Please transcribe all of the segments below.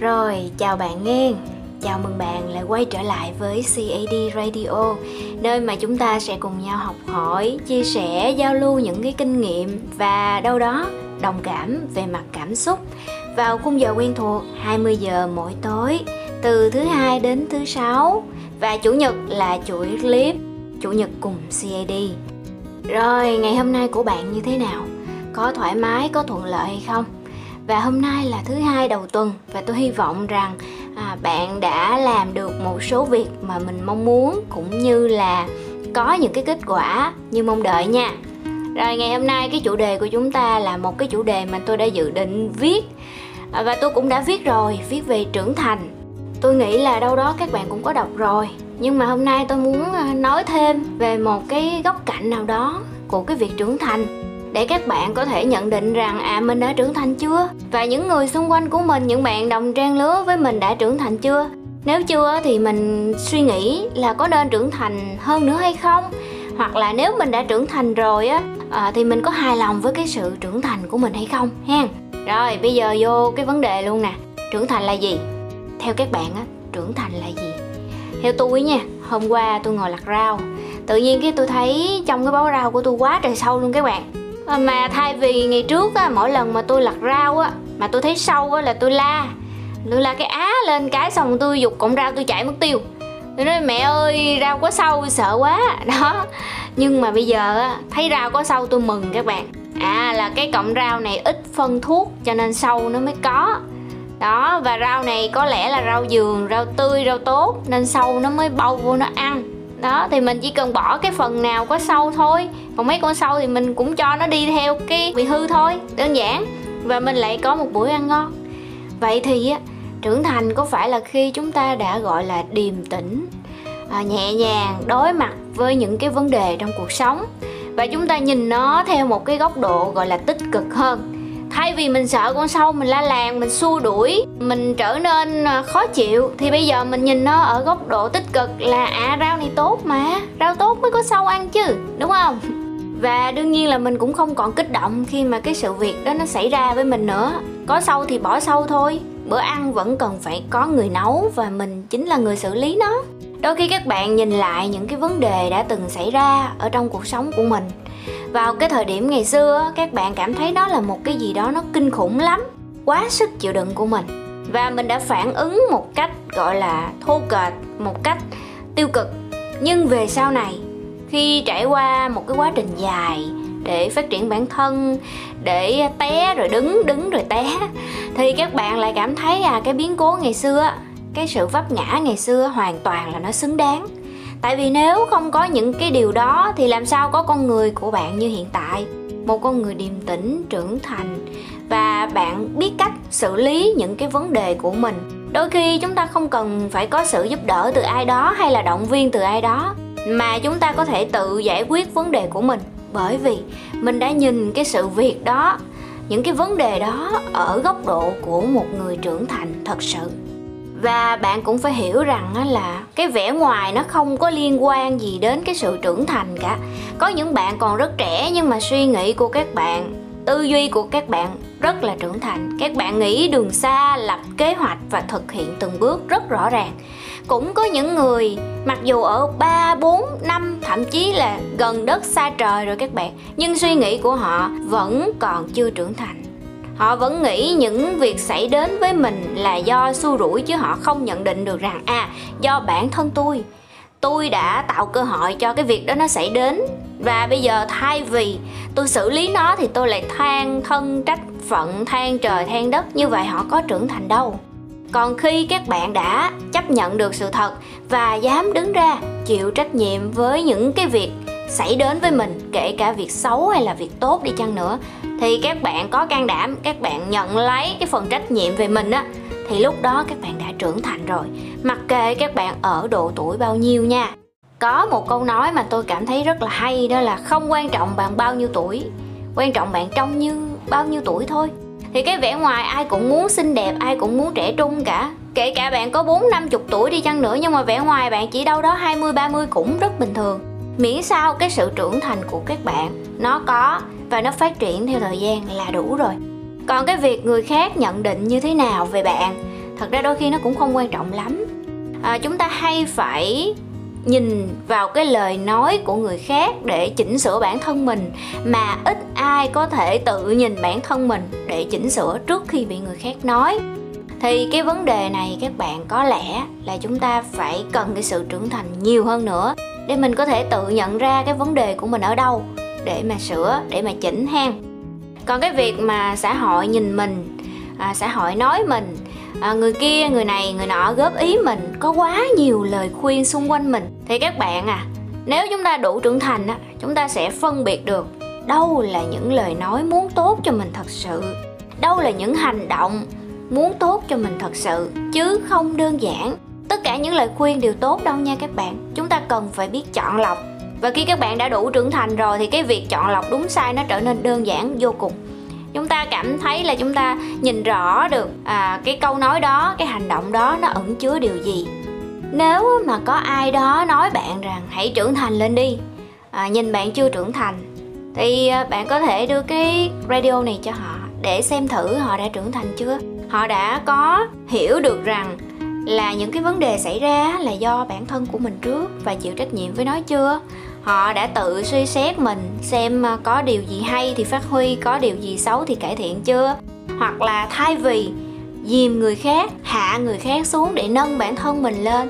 Rồi, chào bạn nghe. Chào mừng bạn lại quay trở lại với CAD Radio, nơi mà chúng ta sẽ cùng nhau học hỏi, chia sẻ, giao lưu những cái kinh nghiệm và đâu đó đồng cảm về mặt cảm xúc vào khung giờ quen thuộc 20 giờ mỗi tối từ thứ hai đến thứ sáu và chủ nhật là chuỗi clip chủ nhật cùng CAD. Rồi, ngày hôm nay của bạn như thế nào? Có thoải mái, có thuận lợi hay không? Và hôm nay là thứ hai đầu tuần và tôi hy vọng rằng à, bạn đã làm được một số việc mà mình mong muốn cũng như là có những cái kết quả như mong đợi nha. Rồi ngày hôm nay cái chủ đề của chúng ta là một cái chủ đề mà tôi đã dự định viết. À, và tôi cũng đã viết rồi viết về trưởng thành. Tôi nghĩ là đâu đó các bạn cũng có đọc rồi nhưng mà hôm nay tôi muốn à, nói thêm về một cái góc cạnh nào đó của cái việc trưởng thành để các bạn có thể nhận định rằng à mình đã trưởng thành chưa? Và những người xung quanh của mình những bạn đồng trang lứa với mình đã trưởng thành chưa? Nếu chưa thì mình suy nghĩ là có nên trưởng thành hơn nữa hay không? Hoặc là nếu mình đã trưởng thành rồi á à, thì mình có hài lòng với cái sự trưởng thành của mình hay không ha? Rồi bây giờ vô cái vấn đề luôn nè. Trưởng thành là gì? Theo các bạn á trưởng thành là gì? Theo tôi nha hôm qua tôi ngồi lặt rau. Tự nhiên cái tôi thấy trong cái bó rau của tôi quá trời sâu luôn các bạn. À, mà thay vì ngày trước á mỗi lần mà tôi lặt rau á mà tôi thấy sâu á là tôi la. Tôi la cái á lên cái xong tôi dục cọng rau tôi chạy mất tiêu. Tôi nói mẹ ơi rau có sâu sợ quá. Đó. Nhưng mà bây giờ á thấy rau có sâu tôi mừng các bạn. À là cái cọng rau này ít phân thuốc cho nên sâu nó mới có. Đó và rau này có lẽ là rau giường, rau tươi rau tốt nên sâu nó mới bâu vô nó ăn đó thì mình chỉ cần bỏ cái phần nào có sâu thôi. Còn mấy con sâu thì mình cũng cho nó đi theo cái bị hư thôi đơn giản. Và mình lại có một bữa ăn ngon. Vậy thì á trưởng thành có phải là khi chúng ta đã gọi là điềm tĩnh à, nhẹ nhàng đối mặt với những cái vấn đề trong cuộc sống? Và chúng ta nhìn nó theo một cái góc độ gọi là tích cực hơn thay vì mình sợ con sâu mình la làng, mình xua đuổi, mình trở nên à, khó chịu, thì bây giờ mình nhìn nó ở góc độ tích cực là à rau này tốt mà, rau tốt mới có sâu ăn chứ, đúng không? Và đương nhiên là mình cũng không còn kích động khi mà cái sự việc đó nó xảy ra với mình nữa. Có sâu thì bỏ sâu thôi, bữa ăn vẫn cần phải có người nấu và mình chính là người xử lý nó. Đôi khi các bạn nhìn lại những cái vấn đề đã từng xảy ra ở trong cuộc sống của mình vào cái thời điểm ngày xưa các bạn cảm thấy đó là một cái gì đó nó kinh khủng lắm, quá sức chịu đựng của mình. Và mình đã phản ứng một cách, gọi là, thô kệch, một cách tiêu cực. Nhưng về sau này, khi trải qua một cái quá trình dài để phát triển bản thân, để té rồi đứng đứng rồi té, thì các bạn lại cảm thấy à cái biến cố ngày xưa cái sự vấp ngã ngày xưa hoàn toàn là nó xứng đáng tại vì nếu không có những cái điều đó thì làm sao có con người của bạn như hiện tại? Một con người điềm tĩnh, trưởng thành. Và bạn biết cách xử lý những cái vấn đề của mình. Đôi khi chúng ta không cần phải có sự giúp đỡ từ ai đó hay là động viên từ ai đó, mà chúng ta có thể tự giải quyết vấn đề của mình. Bởi vì mình đã nhìn cái sự việc đó, những cái vấn đề đó ở góc độ của một người trưởng thành thật sự và bạn cũng phải hiểu rằng là cái vẻ ngoài nó không có liên quan gì đến cái sự trưởng thành cả. Có những bạn còn rất trẻ nhưng mà suy nghĩ của các bạn tư duy của các bạn rất là trưởng thành. Các bạn nghĩ đường xa lập kế hoạch và thực hiện từng bước rất rõ ràng. Cũng có những người mặc dù ở 3, 4, 5 thậm chí là gần đất xa trời rồi các bạn nhưng suy nghĩ của họ vẫn còn chưa trưởng thành họ vẫn nghĩ những việc xảy đến với mình là do xua rủi chứ họ không nhận định được rằng à do bản thân tôi. Tôi đã tạo cơ hội cho cái việc đó nó xảy đến và bây giờ thay vì tôi xử lý nó thì tôi lại than thân trách phận, than trời, than đất, như vậy họ có trưởng thành đâu. Còn khi các bạn đã chấp nhận được sự thật và dám đứng ra chịu trách nhiệm với những cái việc xảy đến với mình, kể cả việc xấu hay là việc tốt đi chăng nữa, thì các bạn có can đảm, các bạn nhận lấy cái phần trách nhiệm về mình á, thì lúc đó các bạn đã trưởng thành rồi. Mặc kệ các bạn ở độ tuổi bao nhiêu nha. Có một câu nói mà tôi cảm thấy rất là hay, đó là không quan trọng bạn bao nhiêu tuổi, quan trọng bạn trông như bao nhiêu tuổi thôi. Thì cái vẻ ngoài ai cũng muốn xinh đẹp, ai cũng muốn trẻ trung cả. Kể cả bạn có bốn năm chục tuổi đi chăng nữa, nhưng mà vẻ ngoài bạn chỉ đâu đó 20 30 cũng rất bình thường miễn sao cái sự trưởng thành của các bạn nó có và nó phát triển theo thời gian là đủ rồi. Còn cái việc người khác nhận định như thế nào về bạn thật ra đôi khi nó cũng không quan trọng lắm. À, chúng ta hay phải nhìn vào cái lời nói của người khác để chỉnh sửa bản thân mình mà ít ai có thể tự nhìn bản thân mình để chỉnh sửa trước khi bị người khác nói. Thì cái vấn đề này các bạn có lẽ là chúng ta phải cần cái sự trưởng thành nhiều hơn nữa để mình có thể tự nhận ra cái vấn đề của mình ở đâu để mà sửa để mà chỉnh ha còn cái việc mà xã hội nhìn mình à, xã hội nói mình à, người kia người này người nọ góp ý mình có quá nhiều lời khuyên xung quanh mình thì các bạn à nếu chúng ta đủ trưởng thành á chúng ta sẽ phân biệt được đâu là những lời nói muốn tốt cho mình thật sự đâu là những hành động muốn tốt cho mình thật sự chứ không đơn giản tất cả những lời khuyên đều tốt đâu nha các bạn. Chúng ta cần phải biết chọn lọc. Và khi các bạn đã đủ trưởng thành rồi thì cái việc chọn lọc đúng sai nó trở nên đơn giản vô cùng. Chúng ta cảm thấy là chúng ta nhìn rõ được à, cái câu nói đó cái hành động đó nó ẩn chứa điều gì. Nếu mà có ai đó nói bạn rằng hãy trưởng thành lên đi à, nhìn bạn chưa trưởng thành thì à, bạn có thể đưa cái radio này cho họ để xem thử họ đã trưởng thành chưa. Họ đã có hiểu được rằng là những cái vấn đề xảy ra là do bản thân của mình trước và chịu trách nhiệm với nó chưa? Họ đã tự suy xét mình, xem ờ, có điều gì hay thì phát huy, có điều gì xấu thì cải thiện chưa? Hoặc là thay vì dìm người khác, hạ người khác xuống để nâng bản thân mình lên,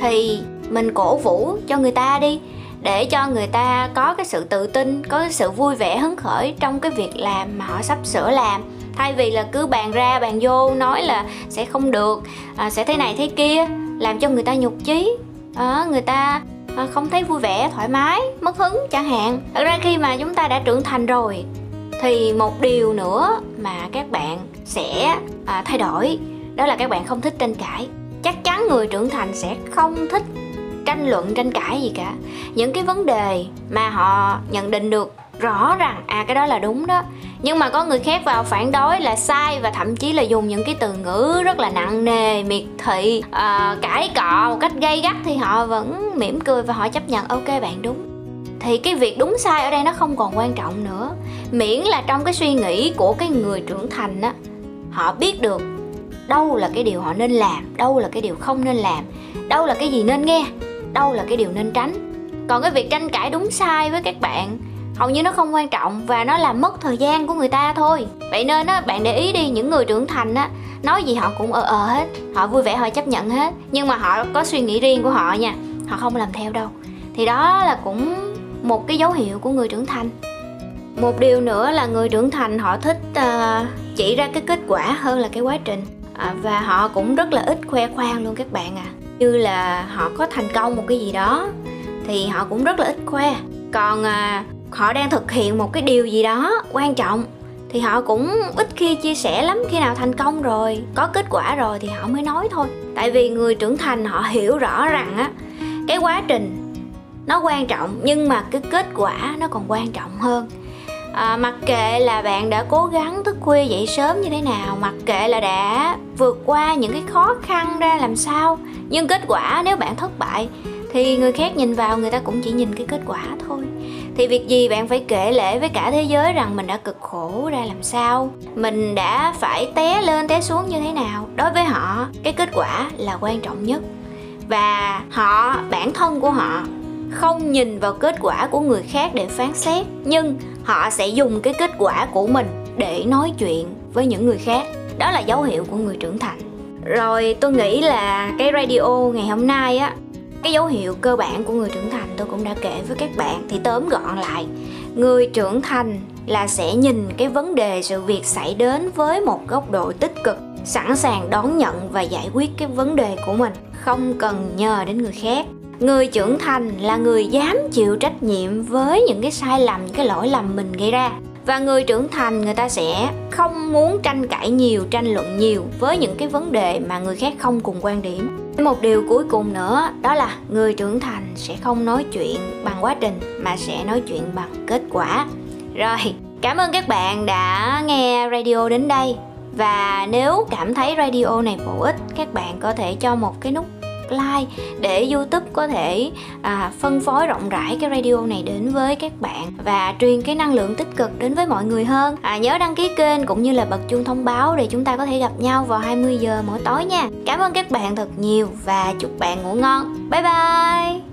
thì mình cổ vũ cho người ta đi, để cho người ta có cái sự tự tin, có cái sự vui vẻ, hứng khởi trong cái việc làm mà họ sắp sửa làm thay vì là cứ bàn ra bàn vô nói là sẽ không được à, sẽ thế này thế kia làm cho người ta nhục chí. À, người ta à, không thấy vui vẻ thoải mái mất hứng chẳng hạn. Thật ra khi mà chúng ta đã trưởng thành rồi thì một điều nữa mà các bạn sẽ à, thay đổi đó là các bạn không thích tranh cãi. Chắc chắn người trưởng thành sẽ không thích tranh luận tranh cãi gì cả. Những cái vấn đề mà họ nhận định được rõ ràng à cái đó là đúng đó. Nhưng mà có người khác vào phản đối là sai và thậm chí là dùng những cái từ ngữ rất là nặng nề miệt thị. Uh, cãi cọ một cách gây gắt thì họ vẫn mỉm cười và họ chấp nhận. Ok bạn đúng. Thì cái việc đúng sai ở đây nó không còn quan trọng nữa. Miễn là trong cái suy nghĩ của cái người trưởng thành á họ biết được đâu là cái điều họ nên làm đâu là cái điều không nên làm đâu là cái gì nên nghe đâu là cái điều nên tránh. Còn cái việc tranh cãi đúng sai với các bạn hầu như nó không quan trọng và nó làm mất thời gian của người ta thôi. Vậy nên á bạn để ý đi những người trưởng thành á nói gì họ cũng ờ ờ hết. Họ vui vẻ họ chấp nhận hết. Nhưng mà họ có suy nghĩ riêng của họ nha họ không làm theo đâu. Thì đó là cũng một cái dấu hiệu của người trưởng thành. Một điều nữa là người trưởng thành họ thích uh, chỉ ra cái kết quả hơn là cái quá trình. À, và họ cũng rất là ít khoe khoang luôn các bạn à như là họ có thành công một cái gì đó thì họ cũng rất là ít khoe. Còn à, họ đang thực hiện một cái điều gì đó quan trọng. Thì họ cũng ít khi chia sẻ lắm khi nào thành công rồi có kết quả rồi thì họ mới nói thôi. Tại vì người trưởng thành họ hiểu rõ rằng á cái quá trình nó quan trọng nhưng mà cái kết quả nó còn quan trọng hơn. À, mặc kệ là bạn đã cố gắng thức khuya dậy sớm như thế nào mặc kệ là đã vượt qua những cái khó khăn ra làm sao nhưng kết quả nếu bạn thất bại thì người khác nhìn vào người ta cũng chỉ nhìn cái kết quả thôi thì việc gì bạn phải kể lễ với cả thế giới rằng mình đã cực khổ ra làm sao? Mình đã phải té lên, té xuống như thế nào? Đối với họ, cái kết quả là quan trọng nhất. Và họ, bản thân của họ, không nhìn vào kết quả của người khác để phán xét, nhưng họ sẽ dùng cái kết quả của mình để nói chuyện với những người khác. Đó là dấu hiệu của người trưởng thành. Rồi tôi nghĩ là cái radio ngày hôm nay á cái dấu hiệu cơ bản của người trưởng thành tôi cũng đã kể với các bạn, thì tóm gọn lại, người trưởng thành là sẽ nhìn cái vấn đề sự việc xảy đến với một góc độ tích cực, sẵn sàng đón nhận và giải quyết cái vấn đề của mình, không cần nhờ đến người khác. Người trưởng thành là người dám chịu trách nhiệm với những cái sai lầm những cái lỗi lầm mình gây ra. Và người trưởng thành, người ta sẽ không muốn tranh cãi nhiều, tranh luận nhiều với những cái vấn đề mà người khác không cùng quan điểm một điều cuối cùng nữa, đó là người trưởng thành sẽ không nói chuyện bằng quá trình, mà sẽ nói chuyện bằng kết quả. Rồi, cảm ơn các bạn đã nghe radio đến đây. Và nếu cảm thấy radio này bổ ích, các bạn có thể cho một cái nút like để youtube có thể à, phân phối rộng rãi cái radio này đến với các bạn và truyền cái năng lượng tích cực đến với mọi người hơn. À, nhớ đăng ký kênh cũng như là bật chuông thông báo để chúng ta có thể gặp nhau vào 20 giờ mỗi tối nha. Cảm ơn các bạn thật nhiều và chúc bạn ngủ ngon. Bye bye!